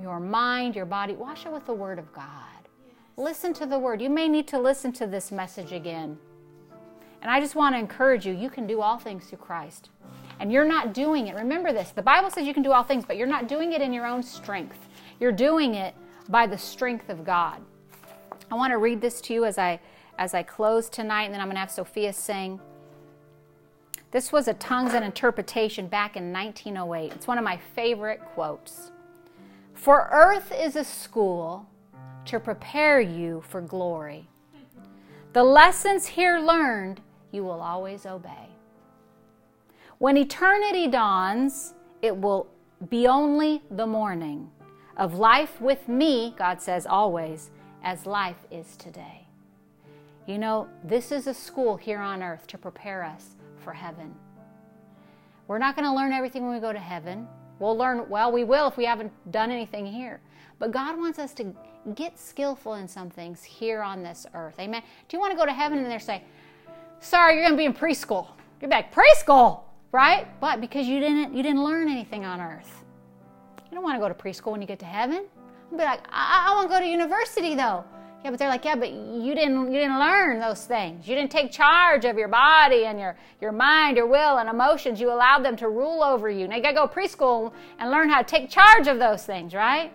S1: your mind, your body. Wash it with the Word of God. Yes. Listen to the Word. You may need to listen to this message again. And I just want to encourage you you can do all things through Christ. And you're not doing it. Remember this the Bible says you can do all things, but you're not doing it in your own strength. You're doing it by the strength of God. I want to read this to you as I as I close tonight, and then I'm going to have Sophia sing. This was a tongues and interpretation back in 1908. It's one of my favorite quotes. For earth is a school to prepare you for glory. The lessons here learned you will always obey. When eternity dawns, it will be only the morning of life with me, God says always, as life is today. You know, this is a school here on earth to prepare us for heaven. We're not going to learn everything when we go to heaven. We'll learn, well, we will if we haven't done anything here. But God wants us to get skillful in some things here on this earth. Amen. Do you want to go to heaven and they're saying, sorry, you're going to be in preschool. You're back, preschool, right? But because you didn't, you didn't learn anything on earth. You don't want to go to preschool when you get to heaven. You'll be like, I, I want to go to university though. Yeah, but they're like, yeah, but you didn't you didn't learn those things. You didn't take charge of your body and your, your mind, your will, and emotions. You allowed them to rule over you. Now you gotta go preschool and learn how to take charge of those things, right?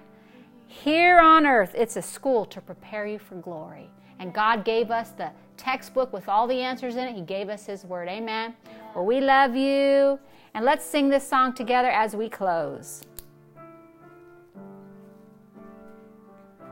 S1: Here on earth, it's a school to prepare you for glory. And God gave us the textbook with all the answers in it. He gave us His Word. Amen. Well, we love you. And let's sing this song together as we close.